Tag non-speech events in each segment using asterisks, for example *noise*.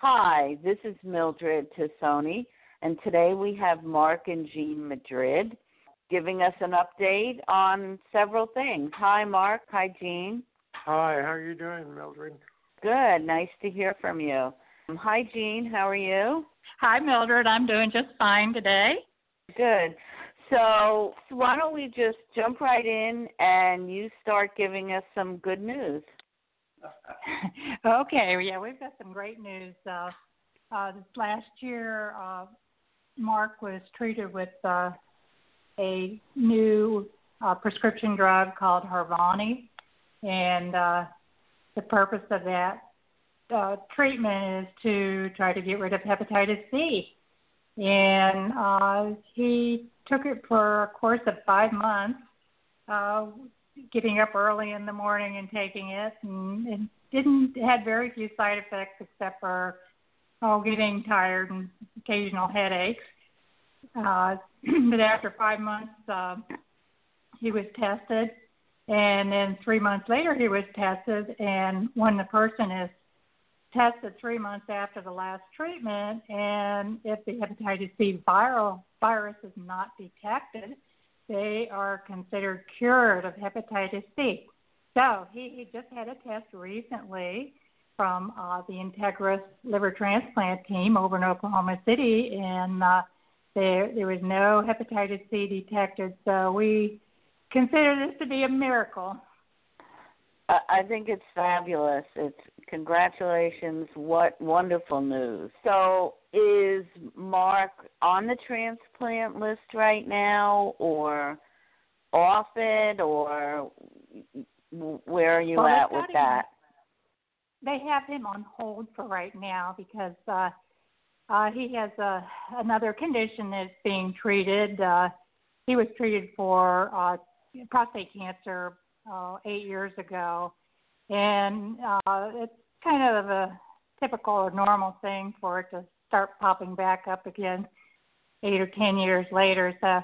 Hi, this is Mildred Tassone, and today we have Mark and Jeanne Madrid giving us an update on several things. Hi, Mark. Hi, Jeanne. Hi, how are you doing, Mildred? Good. Nice to hear from you. Hi, Jeanne. How are you? Hi, Mildred. I'm doing just fine today. Good. So, why don't we just jump right in and you start giving us some good news? *laughs* okay. Yeah, we've got some great news. Uh, uh, last year, uh, Mark was treated with uh, a new uh, prescription drug called Harvoni, and uh, the purpose of that uh, treatment is to try to get rid of hepatitis C. And uh, he took it for a course of five months, uh, getting up early in the morning and taking it, and, and didn't had very few side effects except for oh getting tired and occasional headaches. Uh, *clears throat* but after five months, uh, he was tested, and then three months later he was tested, and when the person is tested three months after the last treatment, and if the hepatitis C viral virus is not detected, they are considered cured of hepatitis C. So he, he just had a test recently from uh, the Integris liver transplant team over in Oklahoma City, and uh, there there was no hepatitis C detected. So we consider this to be a miracle. I think it's fabulous. It's congratulations. What wonderful news. So, is Mark on the transplant list right now or off it or where are you well, at with that? They have him on hold for right now because uh uh he has uh another condition that's being treated. Uh he was treated for uh prostate cancer uh, eight years ago, and uh, it's kind of a typical or normal thing for it to start popping back up again eight or ten years later. So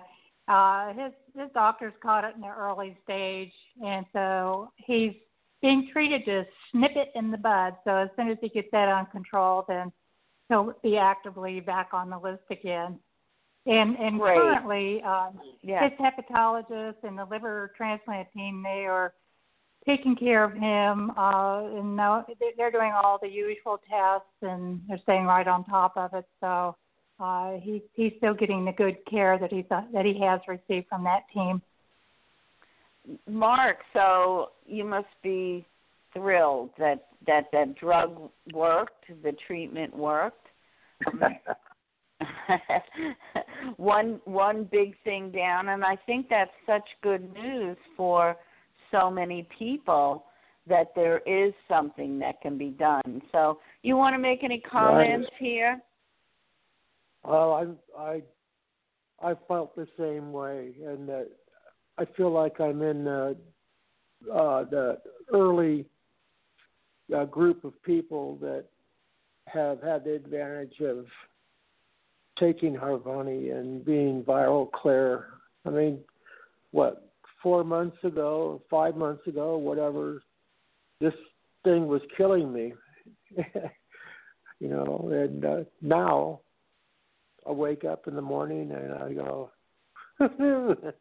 uh, his his doctors caught it in the early stage, and so he's being treated to snip it in the bud. So as soon as he gets that on control, then he'll be actively back on the list again. And and Great. currently, um, his hepatologist and the liver transplant team they are taking care of him. Uh, and now they're doing all the usual tests, and they're staying right on top of it. So uh, he he's still getting the good care that he's uh, that he has received from that team. Mark, so you must be thrilled that that that drug worked, the treatment worked. *laughs* one one big thing down and I think that's such good news for so many people that there is something that can be done. So you want to make any comments right. here? Well, I I I felt the same way and uh, I feel like I'm in uh, uh, the early uh, group of people that have had the advantage of taking Harvoni and being viral clear. I mean, what four months ago, five months ago, whatever, this thing was killing me. *laughs* you know, and uh, now I wake up in the morning and I go. *laughs*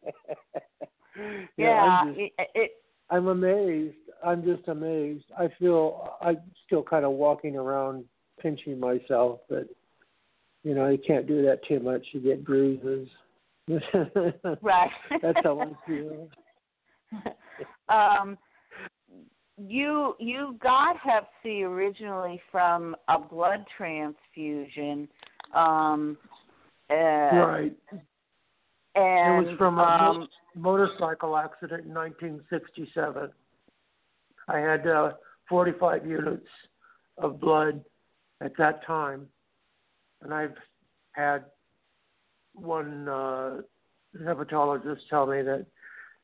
yeah, I'm, just, it, it, I'm amazed. I'm just amazed. I feel I'm still kind of walking around pinching myself, but you know, you can't do that too much. You get bruises. *laughs* right. That's how I feel. *laughs* um, you you got Hep C originally from a blood transfusion. Um, uh, right. And it was from a um, motorcycle accident in 1967. I had uh, 45 units of blood at that time and I've had one uh, hepatologist tell me that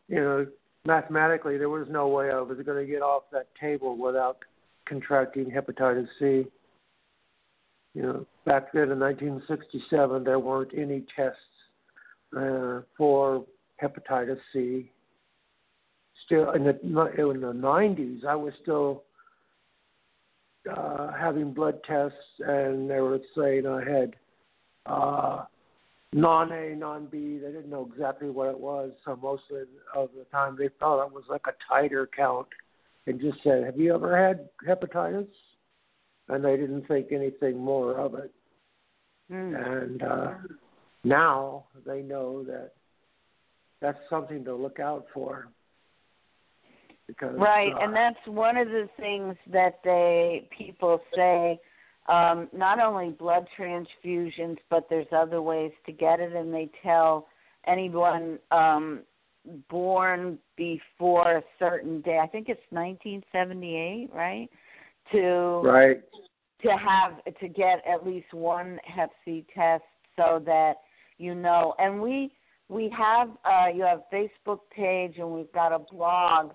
you know mathematically there was no way I was going to get off that table without contracting hepatitis C. You know, back then in 1967, there weren't any tests uh, for hepatitis C. Still in the in the 90s, I was still uh, having blood tests, and they were saying I had uh, non A, non B. They didn't know exactly what it was, so most of the time they thought it was like a titer count, and just said, "Have you ever had hepatitis?" And they didn't think anything more of it. Mm. And uh, now they know that that's something to look out for. Because, right, uh, and that's one of the things that they people say. Um, not only blood transfusions, but there's other ways to get it, and they tell anyone um, born before a certain day. I think it's 1978, right? To right to have to get at least one Hep C test so that you know. And we we have uh, you have Facebook page and we've got a blog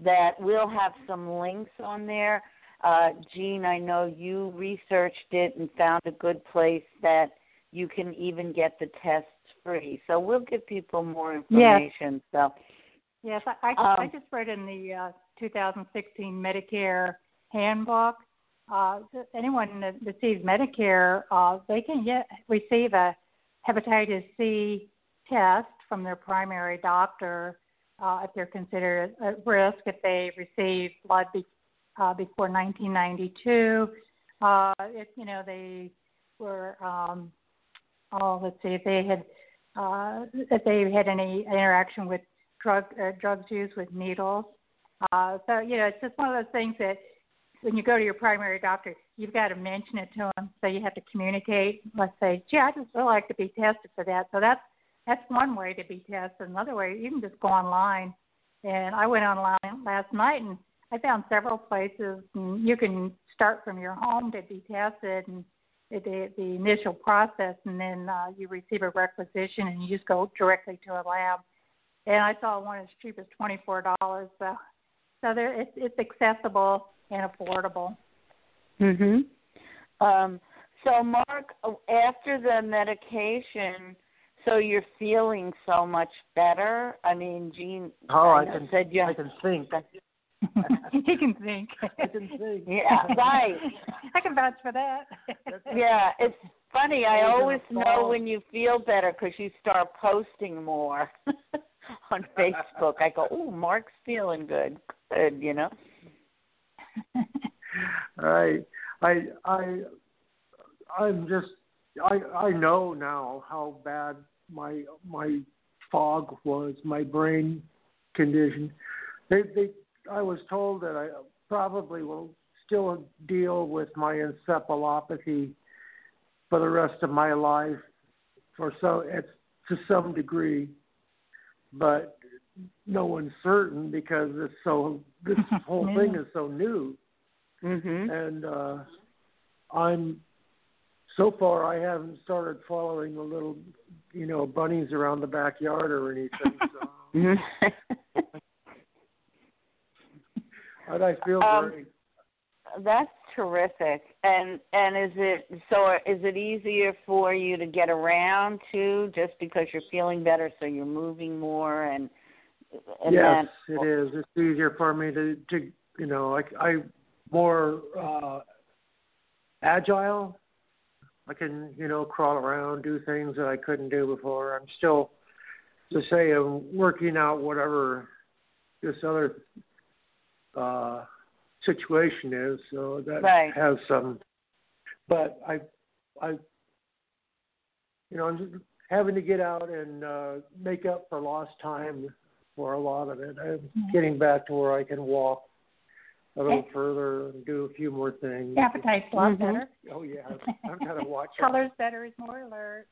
that will have some links on there. Uh, Jeanne, I know you researched it and found a good place that you can even get the tests free. So we'll give people more information. Yes. So yes, I I, um, I just read in the uh, 2016 Medicare handbook. Uh, anyone that receives Medicare, uh, they can get receive a hepatitis C test from their primary doctor uh, if they're considered at risk if they receive blood be, uh, before 1992. Uh, if you know they were, um, oh, let's see, if they had uh, if they had any interaction with drug uh, drugs used with needles. Uh, so you know, it's just one of those things that when you go to your primary doctor, you've got to mention it to them. So you have to communicate. Let's say, gee, I just would like to be tested for that. So that's that's one way to be tested. Another way, you can just go online. And I went online last night and I found several places. And you can start from your home to be tested and the, the initial process, and then uh, you receive a requisition and you just go directly to a lab. And I saw one as cheap as twenty four dollars. So, so there, it's it's accessible and affordable. Mhm. Um, so, Mark, after the medication, so you're feeling so much better. I mean, Jeanne. Oh, I, I can. Said you, I can think. *laughs* he can think. I can think. *laughs* Yeah, right. *laughs* I can vouch for that. yeah, it's funny. I always know when you feel better because you start posting more on Facebook. I go, "Oh, Mark's feeling good." Good, you know. I, I, I, I'm just. I I know now how bad my my fog was, my brain condition. They they I was told that I probably will still deal with my encephalopathy for the rest of my life, for so it's to some degree, but no one's certain because it's so this *laughs* whole thing is so new, mm-hmm. and uh, I'm so far I haven't started following the little, you know, bunnies around the backyard or anything. So. *laughs* but I feel um. That's terrific. And and is it so? Is it easier for you to get around too, just because you're feeling better, so you're moving more and. and yes, then, it is. It's easier for me to to you know I I more uh agile I can, you know, crawl around, do things that I couldn't do before. I'm still, to say, I'm working out whatever this other uh, situation is. So that right. has some, but I, I, you know, I'm just having to get out and uh, make up for lost time for a lot of it. I'm mm-hmm. getting back to where I can walk a little further and do a few more things. Appetite's a lot mm-hmm. better. Oh yeah, I've got to *laughs* watch. Colors better is more alert.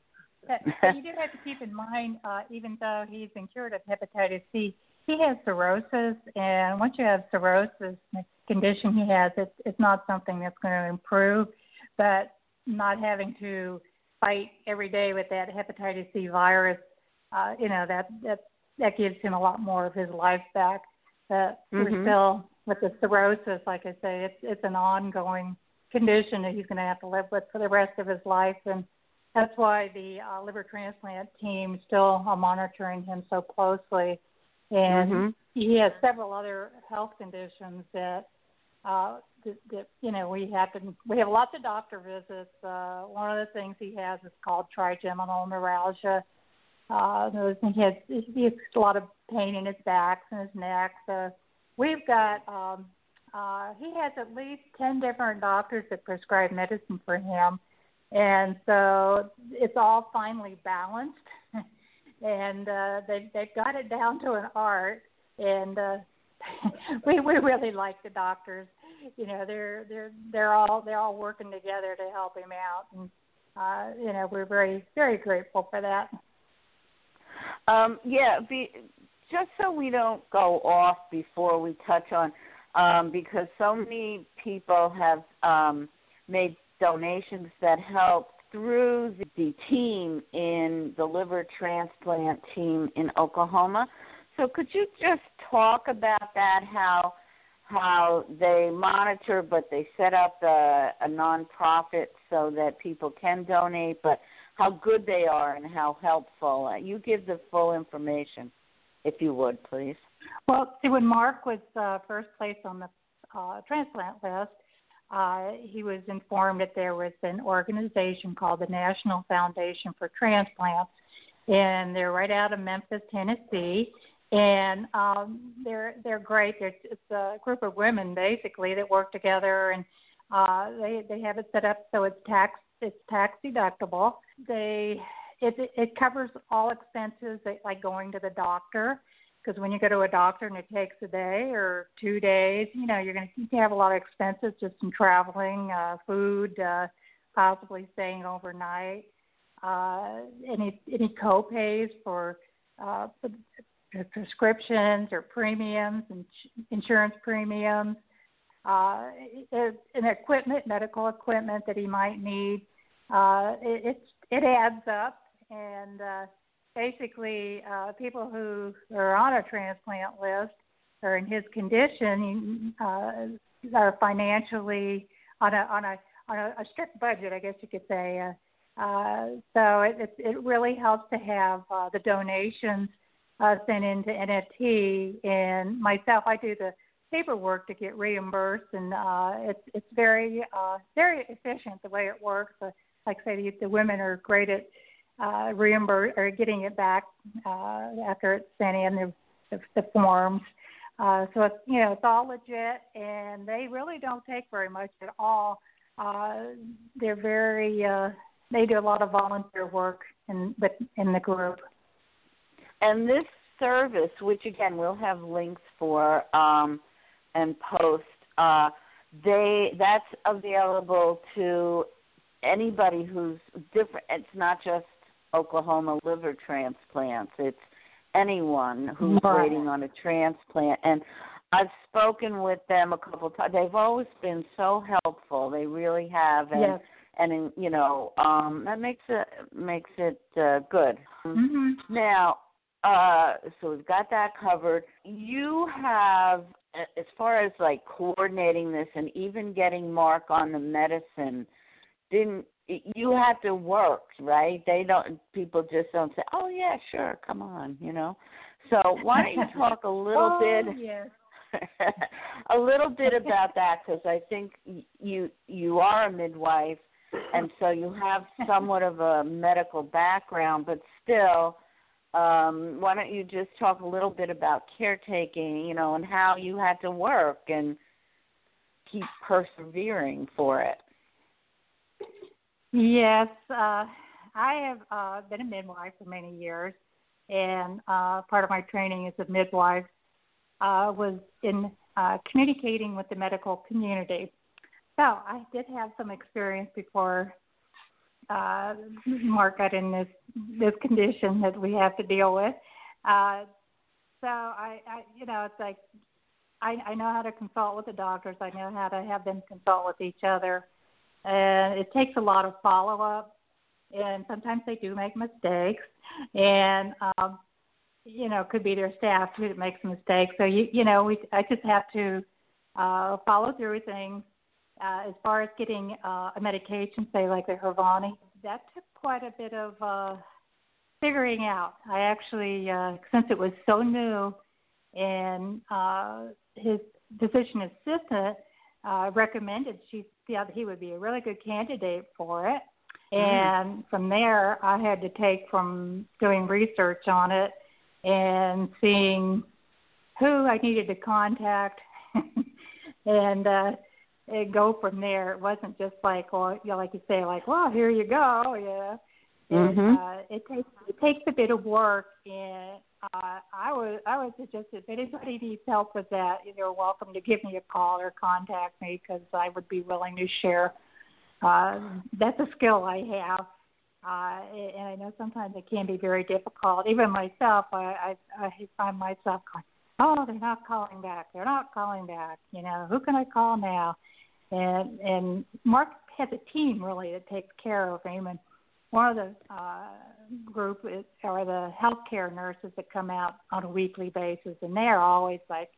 But, but you do have to keep in mind, uh, even though he's been cured of hepatitis C, he has cirrhosis, and once you have cirrhosis, the condition he has, it's it's not something that's going to improve. But not having to fight every day with that hepatitis C virus, uh, you know that that that gives him a lot more of his life back. But mm-hmm. we're still with the cirrhosis, like I say, it's it's an ongoing condition that he's going to have to live with for the rest of his life, and that's why the uh, liver transplant team is still are monitoring him so closely. And mm-hmm. he has several other health conditions that uh, that, that you know we have to we have lots of doctor visits. Uh, one of the things he has is called trigeminal neuralgia. Uh, he has he has a lot of pain in his back and his neck. So we've got um, uh, he has at least ten different doctors that prescribe medicine for him, and so it's all finely balanced. And uh, they they've got it down to an art, and uh, *laughs* we we really like the doctors. You know, they're they're they're all they're all working together to help him out, and uh, you know we're very very grateful for that. Um, yeah, be, just so we don't go off before we touch on, um, because so many people have um, made donations that help through the team in the liver transplant team in Oklahoma. So could you just talk about that? How how they monitor, but they set up a, a nonprofit so that people can donate, but how good they are and how helpful. You give the full information, if you would, please. Well, see, when Mark was uh, first placed on the uh, transplant list, uh, he was informed that there was an organization called the National Foundation for Transplants, and they're right out of Memphis, Tennessee and um, they're they're great. It's, it's a group of women basically that work together, and uh, they they have it set up so it's tax it's tax deductible. They it it covers all expenses like going to the doctor because when you go to a doctor and it takes a day or two days, you know you're going to have a lot of expenses just in traveling, uh, food, uh, possibly staying overnight, uh, any any co-pays for uh, prescriptions or premiums and insurance premiums, uh, and equipment, medical equipment that he might need. Uh, it, it adds up, and uh, basically, uh, people who are on a transplant list or in his condition uh, are financially on a on a on a, a strict budget, I guess you could say. Uh, uh, so it, it it really helps to have uh, the donations uh, sent into NFT. And myself, I do the paperwork to get reimbursed, and uh, it's it's very uh, very efficient the way it works. Uh, like I say, the, the women are great at uh, or getting it back uh, after it's sent in the the, the forms. Uh, so it's you know it's all legit, and they really don't take very much at all. Uh, they're very uh, they do a lot of volunteer work in the in the group. And this service, which again we'll have links for um, and post, uh, they that's available to anybody who's different. It's not just Oklahoma liver transplants. It's anyone who's right. waiting on a transplant. And I've spoken with them a couple times. They've always been so helpful. They really have. And, yes. And you know um, that makes it makes it uh, good. Mm-hmm. Now uh, so we've got that covered. You have, as far as like coordinating this and even getting Mark on the medicine, didn't you have to work, right? They don't. People just don't say, "Oh yeah, sure, come on," you know. So why don't you *laughs* talk a little oh, bit? *laughs* A little bit about that because I think you you are a midwife, and so you have somewhat of a medical background, but still um, why don't you just talk a little bit about caretaking, you know, and how you had to work and keep persevering for it? Yes, uh, I have uh, been a midwife for many years, and uh, part of my training as a midwife uh, was in uh, communicating with the medical community. So I did have some experience before uh, Mark got in this this condition that we have to deal with. Uh, so I, I, you know, it's like I, I know how to consult with the doctors. I know how to have them consult with each other, and it takes a lot of follow up. And sometimes they do make mistakes, and um, you know, it could be their staff that makes mistakes. So you, you know, we I just have to uh, follow through with things uh, as far as getting uh, a medication, say like the Harvoni, that took quite a bit of uh, figuring out. I actually, uh, since it was so new, and uh, his physician assistant uh, recommended she thought he would be a really good candidate for it. Mm. And from there, I had to take from doing research on it and seeing who I needed to contact *laughs* and uh and go from there. It wasn't just like, well, you know, like you say, like, well, here you go, yeah. Mhm. And, uh, it takes it takes a bit of work, and I would I would suggest if anybody needs help with that, you're welcome to give me a call or contact me because I would be willing to share. Uh, that's a skill I have, uh, and I know sometimes it can be very difficult. Even myself, I I, I find myself going, oh, they're not calling back. They're not calling back. You know, who can I call now? And and Mark has a team really that takes care of him and one of the uh, group is, are the healthcare nurses that come out on a weekly basis, and they're always like,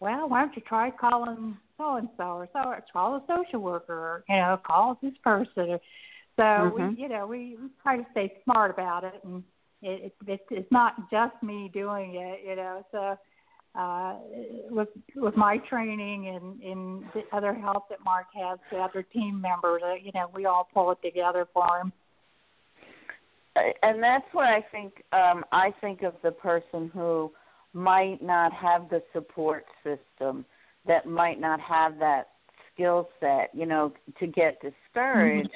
"Well, why don't you try calling so and so or so, or call a social worker, or you know, call this person." So Mhm. we, you know, we, we try to stay smart about it, and it, it, it it's not just me doing it, you know. So uh, with with my training and and the other help that Mark has, the other team members, uh, you know, we all pull it together for him. And that's where I think um I think of the person who might not have the support system, that might not have that skill set, you know, to get discouraged.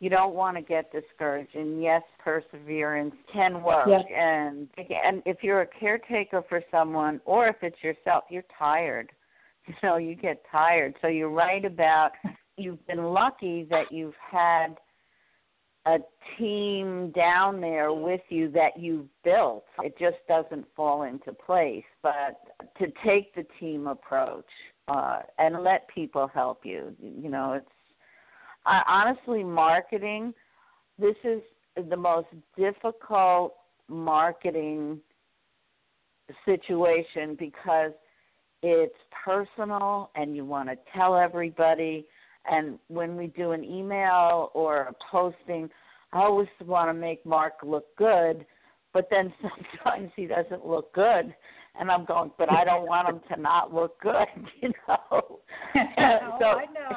You don't want to get discouraged, and yes, perseverance can work. Yes. And and if you're a caretaker for someone, or if it's yourself, you're tired. *laughs* You know, you get tired. So you're right about you've been lucky that you've had a team down there with you that you've built. It just doesn't fall into place. But to take the team approach uh, and let people help you, you know, it's honestly marketing. This is the most difficult marketing situation because it's personal and you want to tell everybody and when we do an email or a posting, I always want to make Mark look good, but then *laughs* sometimes he doesn't look good, and I'm going, but I don't want him to not look good, *laughs* you know. *laughs* oh, so I know.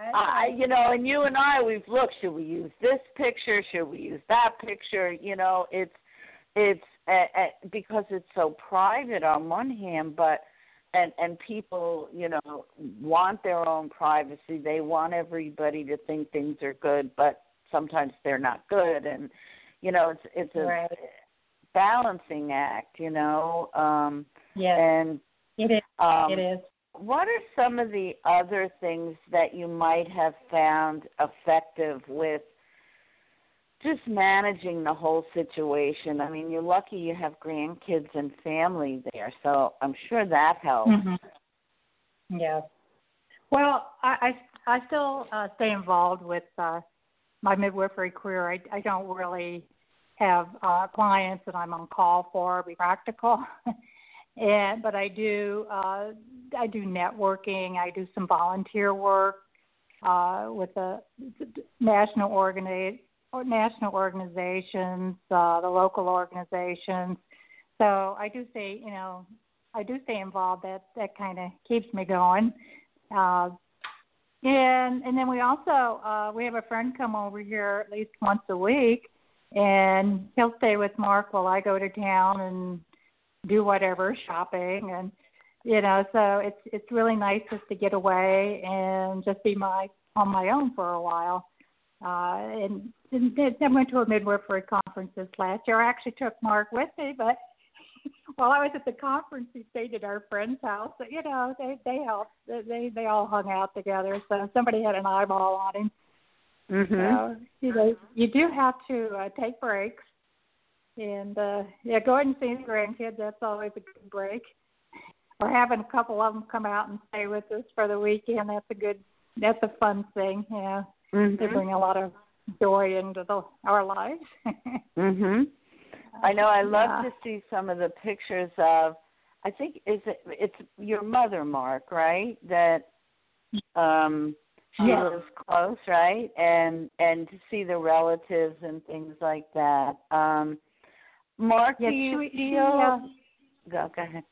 I I, you know, and you and I, we've looked. Should we use this picture? Should we use that picture? You know, it's it's uh, uh, because it's so private on one hand, but and and people, you know, want their own privacy. They want everybody to think things are good, but sometimes they're not good, and you know, it's it's a Right. balancing act. You know, um, Yes, and it is. um, it is. what are some of the other things that you might have found effective with just managing the whole situation? I mean, you're lucky you have grandkids and family there, so I'm sure that helps. hmm Yeah. Well, I I, I still uh, stay involved with uh, my midwifery career. I I don't really have uh, clients that I'm on call for. Be practical. *laughs* And but I do uh, I do networking. I do some volunteer work uh, with the national organi- or national organizations, uh, the local organizations. So I do stay, you know, I do stay involved. That that kind of keeps me going. Uh, and and then we also uh, we have a friend come over here at least once a week, and he'll stay with Mark while I go to town and do whatever shopping and you know so it's it's really nice just to get away and just be my on my own for a while. Uh and, and then went to a midwifery conference this last year. I actually took mark with me but while i was at the conference he stayed at our friend's house but you know they they helped they they all hung out together so somebody had an eyeball on him Mhm. so you know you do have to uh, take breaks and uh yeah go ahead and see the grandkids that's always a good break or having a couple of them come out and stay with us for the weekend that's a good that's a fun thing yeah they Mhm. bring a lot of joy into the our lives *laughs* Mhm. I know I love Yeah. to see some of the pictures of I think is it it's your mother Mark, right? That um she Yes. lives close, right? And and to see the relatives and things like that. Um Mark, Yeah, do you she- she, feel uh, go, go ahead.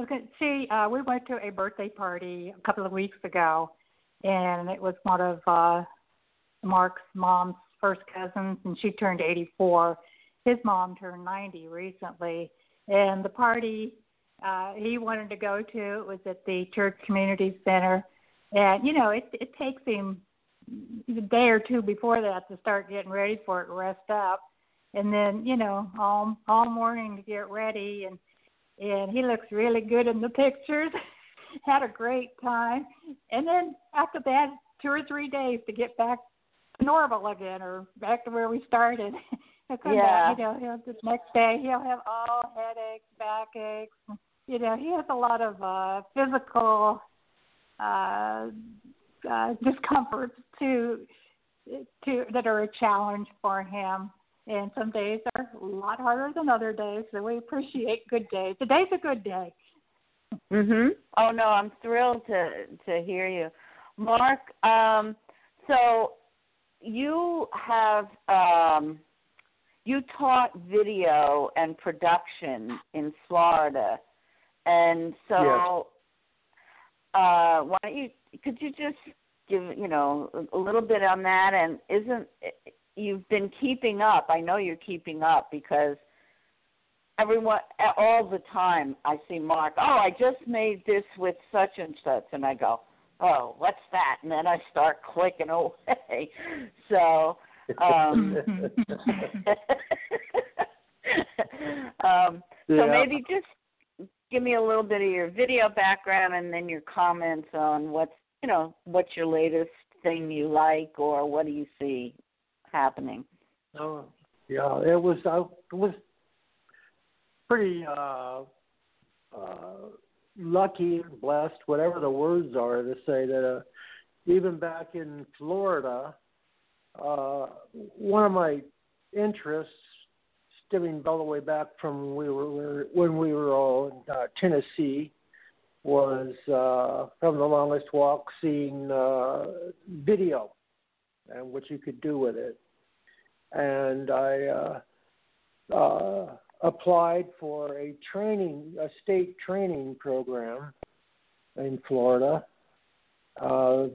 Okay, see, uh, we went to a birthday party a couple of weeks ago, and it was one of uh, Mark's mom's first cousins, and she turned 84. His mom turned 90 recently, and the party uh, he wanted to go to was at the church community center, and you know it it takes him a day or two before that to start getting ready for it, rest up, and then you know all all morning to get ready and and he looks really good in the pictures. *laughs* Had a great time, and then after that, two or three days to get back normal again, or back to where we started. *laughs* yeah. Back, you know, he'll, the next day he'll have all headaches, backaches. You know, he has a lot of uh physical uh, uh discomforts to to that are a challenge for him and some days are a lot harder than other days. So we appreciate good days. Today's a good day. Mhm. Oh no, I'm thrilled to to hear you, Mark. Um, so you have um, you taught video and production in Florida, and so yes. uh, why don't you could you just give you know a little bit on that and isn't you've been keeping up. I know you're keeping up because everyone all the time I see Mark, "Oh, I just made this with such and such." And I go, "Oh, what's that?" And then I start clicking away. *laughs* So, um *laughs* *laughs* um so Yeah. maybe just give me a little bit of your video background and then your comments on what's, you know, what's your latest thing you like or what do you see happening. Oh, yeah, it was I was pretty uh, uh, lucky and blessed, whatever the words are, to say that uh, even back in Florida, uh, one of my interests, stemming all the way back from we were when we were all in uh, Tennessee, was uh, from the longest walk, seeing uh, video and what you could do with it. And I uh, uh, applied for a training, a state training program in Florida. Uh,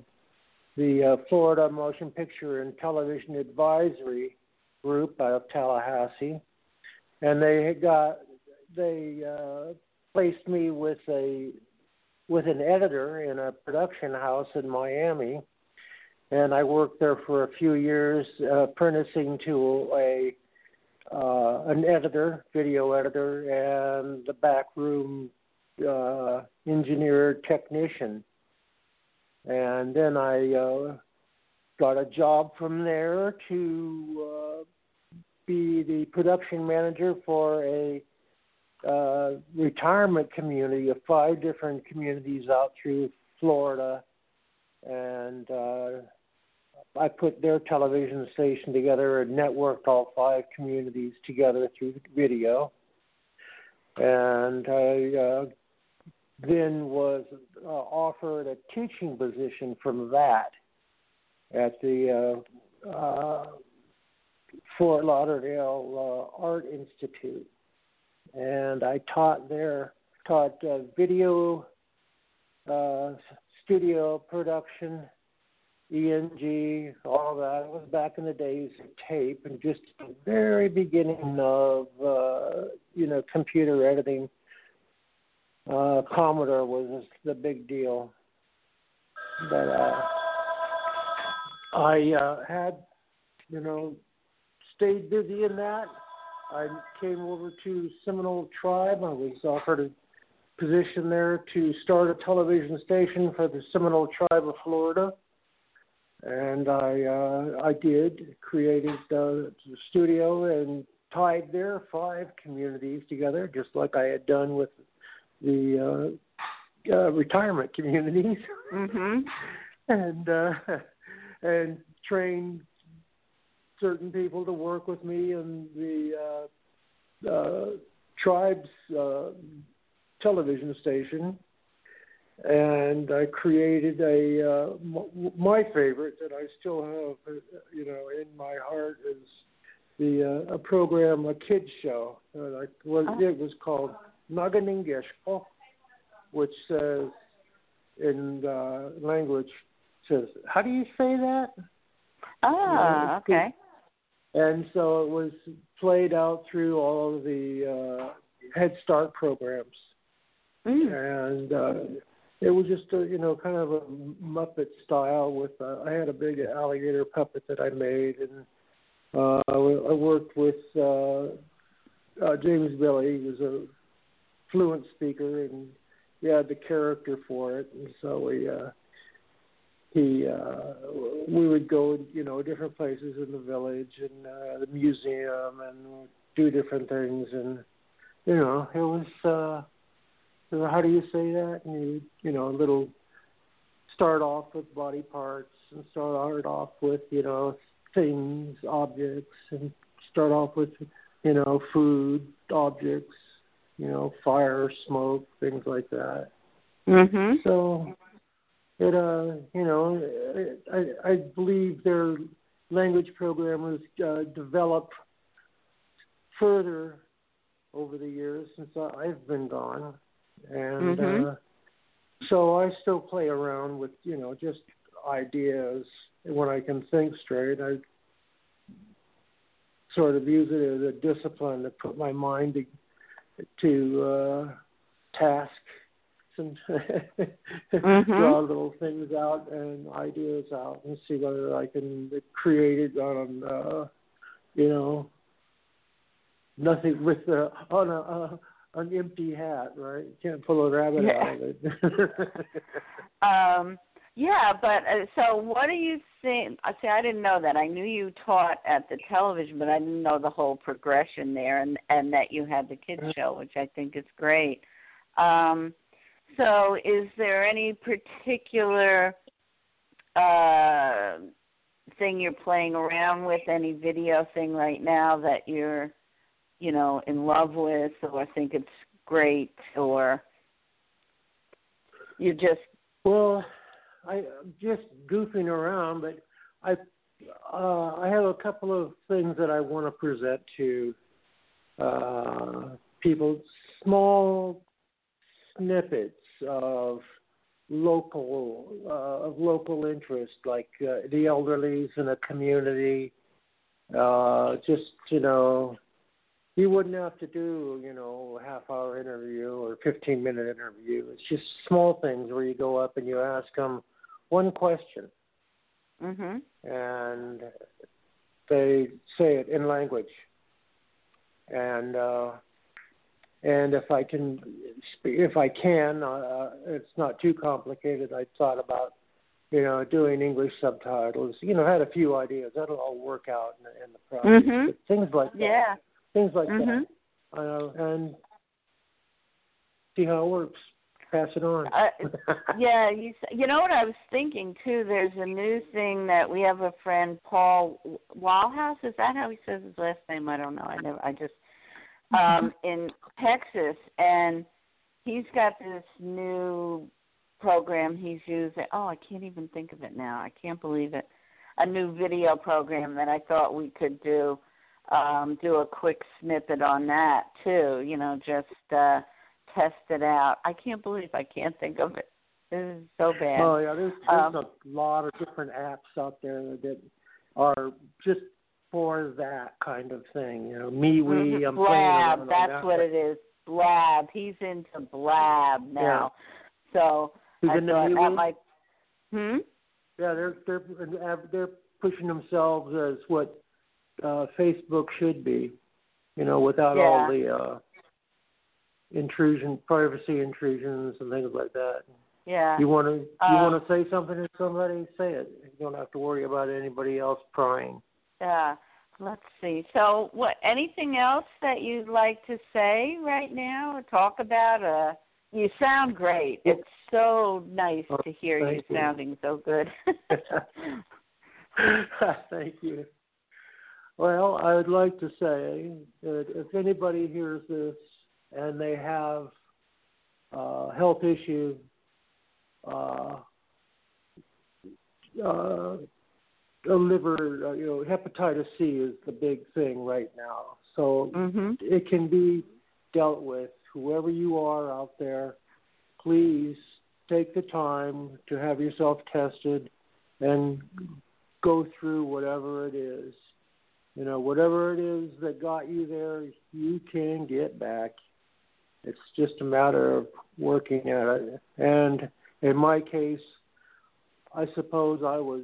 the uh, Florida Motion Picture and Television Advisory Group out of Tallahassee, and they got they uh, placed me with a with an editor in a production house in Miami and I worked there for a few years, uh, apprenticing to a uh, an editor, video editor, and the backroom uh, engineer technician. And then I uh, got a job from there to uh, be the production manager for a uh, retirement community of five different communities out through Florida and uh, I put their television station together and networked all five communities together through video. And I uh, then was uh, offered a teaching position from that at the uh, uh, Fort Lauderdale uh, Art Institute, and I taught there, taught uh, video uh, studio production, ENG, all that. It was back in the days of tape and just the very beginning of you know computer editing. Uh, Commodore was the big deal, but uh, I uh, had you know stayed busy in that. I came over to Seminole Tribe. I was offered a position there to start a television station for the Seminole Tribe of Florida, and I uh, I did created the studio and tied their five communities together, just like I had done with the uh, uh, retirement communities, Mhm. *laughs* and uh, and trained certain people to work with me in the uh, uh, tribes. Uh, television station, and I created a uh, m- my favorite that I still have, uh, you know, in my heart is the uh, a program, a kids show. Uh, like was Oh. it was called Naganingeshko, which says in uh, language says, "How do you say that?" Ah, okay. And so it was played out through all of the uh, Head Start programs, Mm. and uh, it was just a you know kind of a Muppet style. With uh, I had a big alligator puppet that I made, and uh, I worked with uh, uh, James Billy. He was a fluent speaker, and we had the character for it, and so we. Uh, he uh we would go you know different places in the village and uh the museum and do different things and you know it was uh how do you say that and you you know a little start off with body parts and start off with you know things objects and start off with you know food objects you know fire smoke things like that Mhm. so it uh you know I I believe their language program was uh, developed further over the years since I've been gone, and Mhm. uh, so I still play around with you know just ideas when I can think straight. I sort of use it as a discipline to put my mind to to uh, task and *laughs* Mhm. draw little things out and ideas out and see whether I can create it on uh you know nothing with uh, on a uh, an empty hat, right? You can't pull a rabbit Yeah. out of it. *laughs* Um, yeah, but uh, so what do you think? I see. I didn't know that. I knew you taught at the television, but I didn't know the whole progression there, and and that you had the kids show, which I think is great. Um, so, is there any particular uh, thing you're playing around with? Any video thing right now that you're, you know, in love with, or think it's great, or you just Well, I I'm just goofing around, but I uh, I have a couple of things that I want to present to uh, people. Small snippets of local uh, of local interest, like uh, the elderlies in a community. Uh, just you know, you wouldn't have to do you know a half hour interview or 15 minute interview it's just small things where you go up and you ask them one question. Mhm and they say it in language. And uh and if i can if i can uh it's not too complicated. I thought about you know doing english subtitles. You know had a few ideas. That'll all work out in, the- in the process. Mhm. Things like that. Yeah. Things like mhm that uh, and see how it works. Pass it on. Uh, *laughs* yeah, you you know what I was thinking too. There's a new thing that we have a friend Paul Walhouse. Is that how he says his last name? I don't know. I never. I just um in Texas, and he's got this new program he's using. Oh, I can't even think of it now. I can't believe it. A new video program that I thought we could do. Um, do a quick snippet on that too. You know, just. uh test it out. I can't believe I can't think of it. This is so bad. Oh yeah, there's there's Um, a lot of different apps out there that are just for that kind of thing. You know, MeWe. Mhm. I'm Blab, that's that. what it is. Blab. He's into Blab now. So Who's I thought that might. Hmm. Yeah, they're they're they're pushing themselves as what uh, Facebook should be. You know, without all the uh, intrusion, privacy intrusions, and things like that. Yeah. You want to you Uh, want to say something to somebody, say it. You don't have to worry about anybody else prying. Yeah. Let's see. So, what? Anything else that you'd like to say right now, or talk about? Uh, you sound great. It's so nice Oh, to hear you you. sounding so good. *laughs* *laughs* *laughs* Thank you. Well, I would like to say that if anybody hears this and they have uh, health issue, uh, uh, a liver, uh, you know, hepatitis C is the big thing right now. So mhm. it can be dealt with. Whoever you are out there, please take the time to have yourself tested and go through whatever it is. You know, whatever it is that got you there, you can get back. It's just a matter of working at it. And in my case, I suppose I was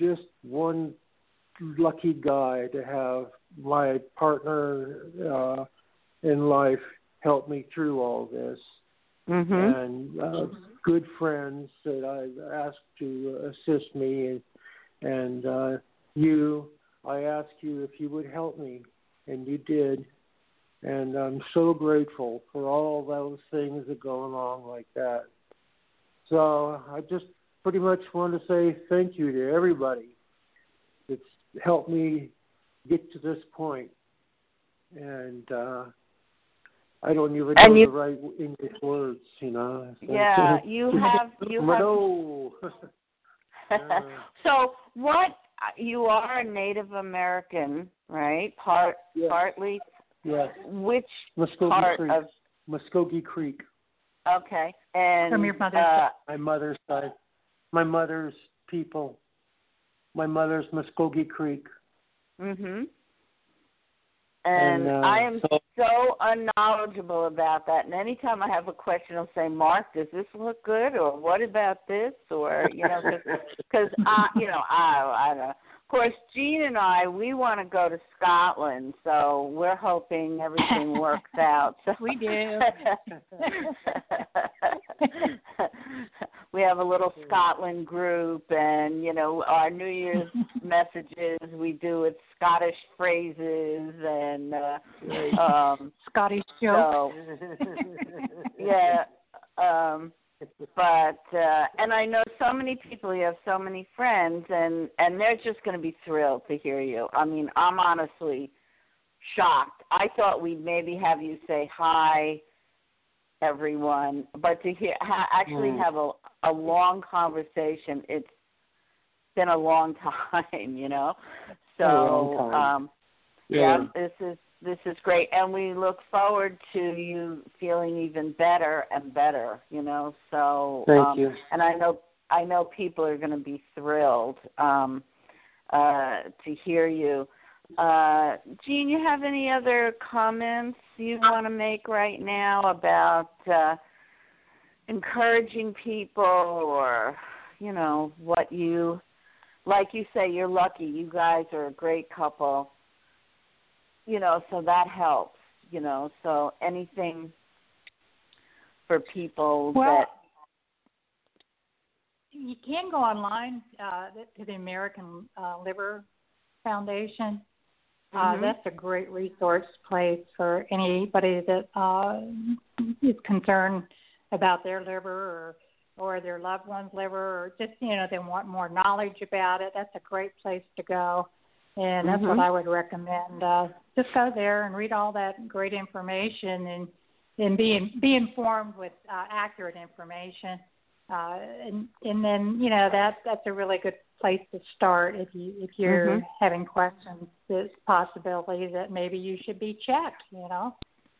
just one lucky guy to have my partner uh, in life help me through all this, mm-hmm. and uh, good friends that I've asked to assist me, and, and uh, you. I asked you if you would help me, and you did. And I'm so grateful for all those things that go along like that. So I just pretty much want to say thank you to everybody that's helped me get to this point. And uh, I don't even know you, the right English words, you know. *laughs* Yeah, you have you *laughs* have. No. uh, *laughs* so what? You are a Native American, right? Part partly. Yes. Which Muskogee part Creek. of Muskogee Creek? Okay, and from your mother's uh, my mother's side, my mother's people, my mother's Muskogee Creek. Mhm. And, and uh, I am so, so unknowledgeable about that. And anytime I have a question, I'll say, "Mark, does this look good?" or "What about this?" or you know, because I, you know, I, I don't. Course, Jeanne and I, we want to go to Scotland, so we're hoping everything *laughs* works out. So we do. *laughs* we have a little Scotland group, and you know, our New Year's *laughs* messages we do with Scottish phrases and uh, um Scottish jokes. So, yeah. Um but uh and I know so many people you have so many friends and and they're just going to be thrilled to hear you. I mean, I'm honestly shocked. I thought we'd maybe have you say hi everyone, but to hear ha, actually mm. have a a long conversation, it's been a long *laughs* time, you know. So um yeah. yeah, this is this is great. And we look forward to you feeling even better and better you know? So thank um, you. and i know i know people are going to be thrilled um uh to hear you. Uh Jeanne you have any other comments you want to make right now about uh encouraging people or you know what you like you say you're lucky. You guys are a great couple you know, so that helps, you know. So anything for people well, that you can go online uh, to the American uh, Liver Foundation. Uh, mm-hmm. That's a great resource place for anybody that uh, is concerned about their liver or or their loved one's liver, or just you know they want more knowledge about it. That's a great place to go and that's mm-hmm. what I would recommend. Uh, just go there and read all that great information, and and be be informed with uh, accurate information. Uh, and and then you know that that's a really good place to start if you if you're mm-hmm. having questions. There's possibility that maybe you should be checked. You know,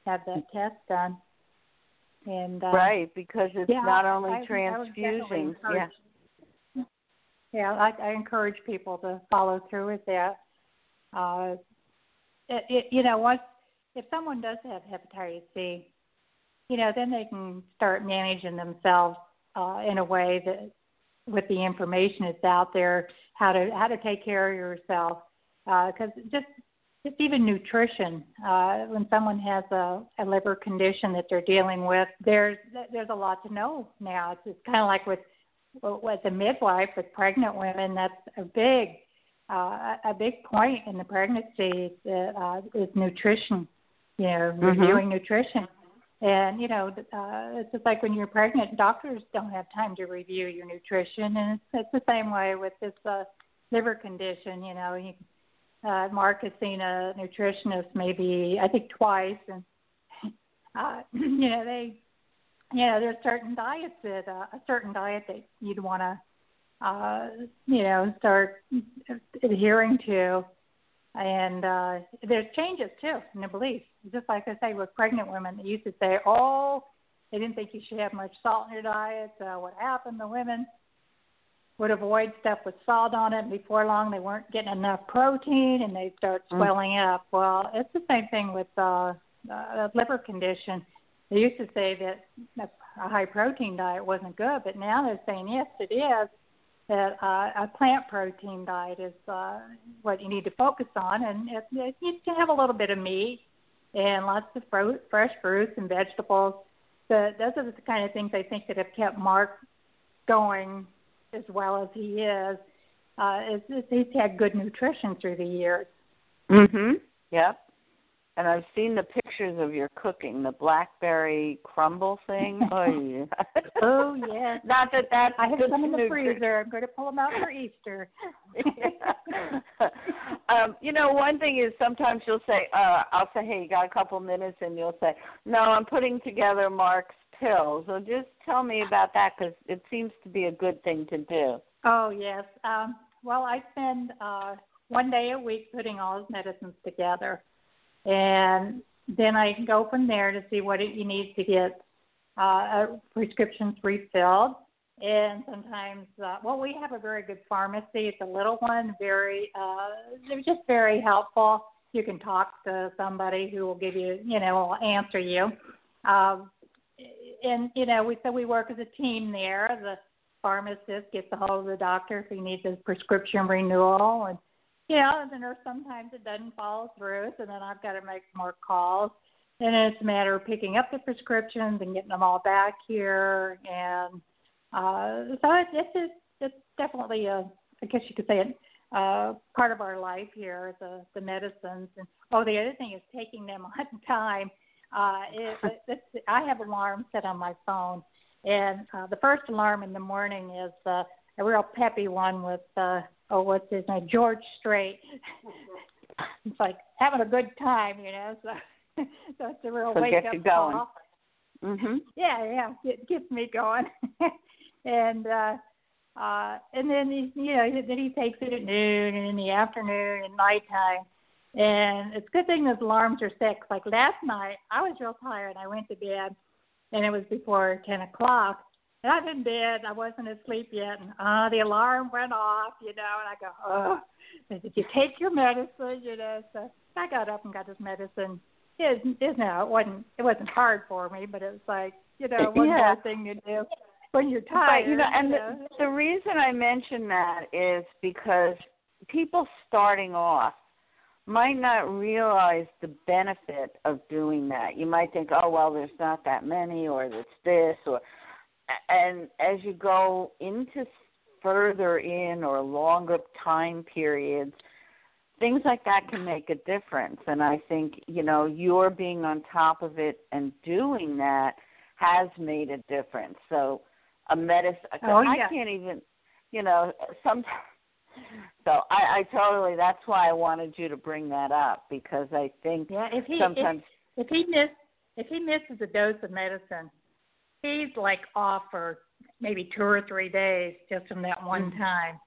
have that test done. And uh, right because it's yeah, not only I, transfusions. I yeah. Yeah, I, I encourage people to follow through with that uh, it, it, you know, once if someone does have hepatitis C, you know, then they can start managing themselves uh, in a way that, with the information that's out there, how to how to take care of yourself. Because uh, just just even nutrition, uh, when someone has a, a liver condition that they're dealing with, there's there's a lot to know now. It's, it's kind of like with with a midwife with pregnant women. That's a big uh, a big point in the pregnancy that, uh, is nutrition. You know, mm-hmm. reviewing nutrition, and you know, uh, it's just like when you're pregnant, doctors don't have time to review your nutrition, and it's, it's the same way with this uh, liver condition. You know, he, uh, Mark has seen a nutritionist maybe I think twice, and uh, *clears throat* you know they, you know, there's certain diets that uh, a certain diet that you'd want to uh, you know, start adhering to. And uh, there's changes too in the beliefs. Just like I say with pregnant women, they used to say, "Oh, they didn't think you should have much salt in your diet. Uh, what happened? The women would avoid stuff with salt on it. And before long, they weren't getting enough protein, and they start mm. swelling mm. up. Well, it's the same thing with uh, uh, liver condition. They used to say that a high protein diet wasn't good, but now they're saying yes, it is. That uh, a plant protein diet is uh, what you need to focus on, and it, it, you can have a little bit of meat and lots of fruit, fresh fruits and vegetables. So those are the kind of things I think that have kept Mark going as well as he is. Uh, is, is he's had good nutrition through the years. Mm Mhm. Yep. And I've seen the pictures of your cooking, the blackberry crumble thing. *laughs* Oh, yeah. oh yes. Not that that I have some in the freezer. I'm going to pull them out for Easter. *laughs* um, you know, one thing is sometimes you'll say, uh, I'll say, hey, you got a couple minutes, and you'll say, no, I'm putting together Mark's pills. So just tell me about that because it seems to be a good thing to do. Oh yes. Um, well, I spend uh, one day a week putting all his medicines together and then I can go from there to see what you need to get uh, prescriptions refilled. And sometimes, uh, well, we have a very good pharmacy. It's a little one, very, uh, they're just very helpful. You can talk to somebody who will give you, you know, will answer you. Um, and you know, we so we work as a team there. The pharmacist gets a hold of the doctor if he needs a prescription renewal, and yeah, and then there's sometimes it doesn't follow through, so then I've got to make more calls. And it's a matter of picking up the prescriptions and getting them all back here. And uh, so it, it's just, it's definitely a, I guess you could say it, uh, part of our life here, the the medicines. And oh, the other thing is taking them *laughs* on time. Uh, *laughs* it, it's, I have alarms set on my phone, and uh, the first alarm in the morning is uh, a real peppy one with uh, oh, what's his name, George Strait. *laughs* it's like having a good time, you know. So, *laughs* so it's a real so wake up call. Mhm. *laughs* Yeah, yeah, it gets me going. and uh uh and then he you know then he takes it at noon and in the afternoon and nighttime and it's a good thing those alarms are set like last night i was real tired i went to bed and it was before ten o'clock and I'm in bed. I wasn't asleep yet, and uh, the alarm went off, you know. And I go, oh, did you take your medicine, you know? So I got up and got his medicine. It is now it wasn't it wasn't hard for me, but it was like you know one yeah. more thing to do when you're tired. But you know, and you know? The, the reason I mention that is because people starting off might not realize the benefit of doing that. You might think, oh well, there's not that many, or it's this, or and as you go into further in or longer time periods, things like that can make a difference. And I think, you know, your being on top of it and doing that has made a difference. So a medicine, oh, yeah. I can't even, you know, *laughs* sometimes. So I, I totally. That's why I wanted you to bring that up because I think yeah, if he, sometimes if, if he miss if he misses a dose of medicine, he's like off for maybe two or three days just from that one mm-hmm. time.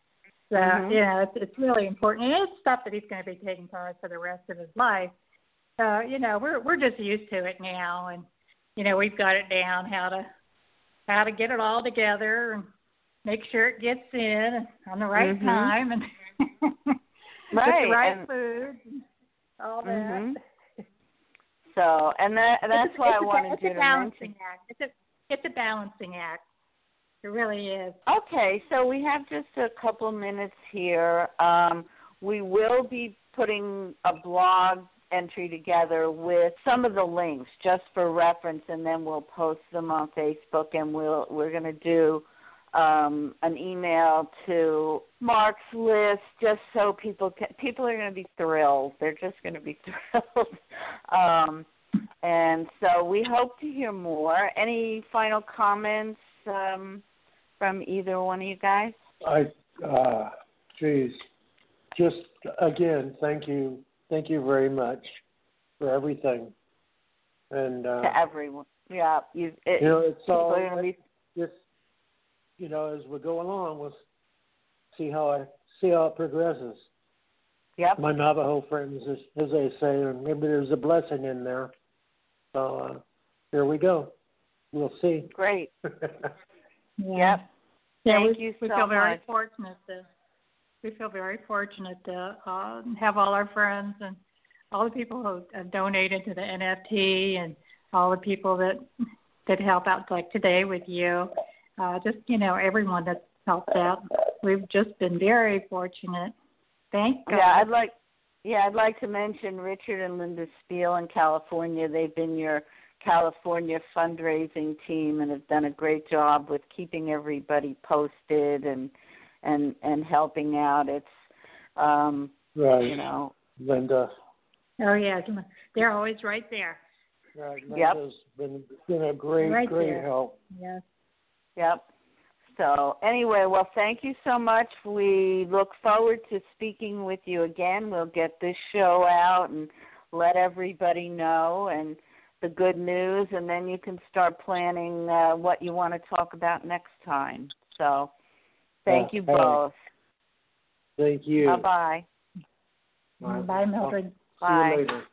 So mm-hmm. yeah, it's, it's really important. And it's stuff that he's going to be taking for for the rest of his life. So you know, we're we're just used to it now, and you know, we've got it down how to how to get it all together and make sure it gets in on the right mm-hmm. time and *laughs* right. the right and, food, and all that. Mm-hmm. So, and that that's it's, why it's I wanted a, you to balancing mention. Act. It's a it's a balancing act. It really is. Okay, so we have just a couple minutes here. Um, we will be putting a blog entry together with some of the links just for reference, and then we'll post them on Facebook. And we'll we're going to do um, an email to Mark's list just so people can, people are going to be thrilled. They're just going to be *laughs* thrilled. Um, and so we hope to hear more. Any final comments um, from either one of you guys? I, uh, geez, just again, thank you, thank you very much for everything. And uh, to everyone, yeah, you. It, you know, it's all be... just you know as we go along, we'll see how I see how it progresses. Yep. My Navajo friends, as, as they say, and maybe there's a blessing in there. So uh, here we go. we'll see. Great. *laughs* Yeah. Yep. Yeah, Thank we, you we so feel very much. fortunate to we feel very fortunate to uh, have all our friends and all the people who have donated to the NFT and all the people that that help out like today with you. Uh, just you know everyone that's helped out. We've just been very fortunate. Thank God. Yeah, I'd like yeah, I'd like to mention Richard and Linda Spiel in California. They've been your California fundraising team and have done a great job with keeping everybody posted and and and helping out. It's um right, you know Linda. Oh yeah, they're always right there. Right, Yep. Linda's been been a great, Right great there. help. Yes. Yep. So anyway, well, thank you so much. We look forward to speaking with you again. We'll get this show out and let everybody know and the good news, and then you can start planning uh, what you want to talk about next time. So thank Yeah, you all right. both. Thank you. Bye bye. Bye. Bye, Mildred. See Bye. you later.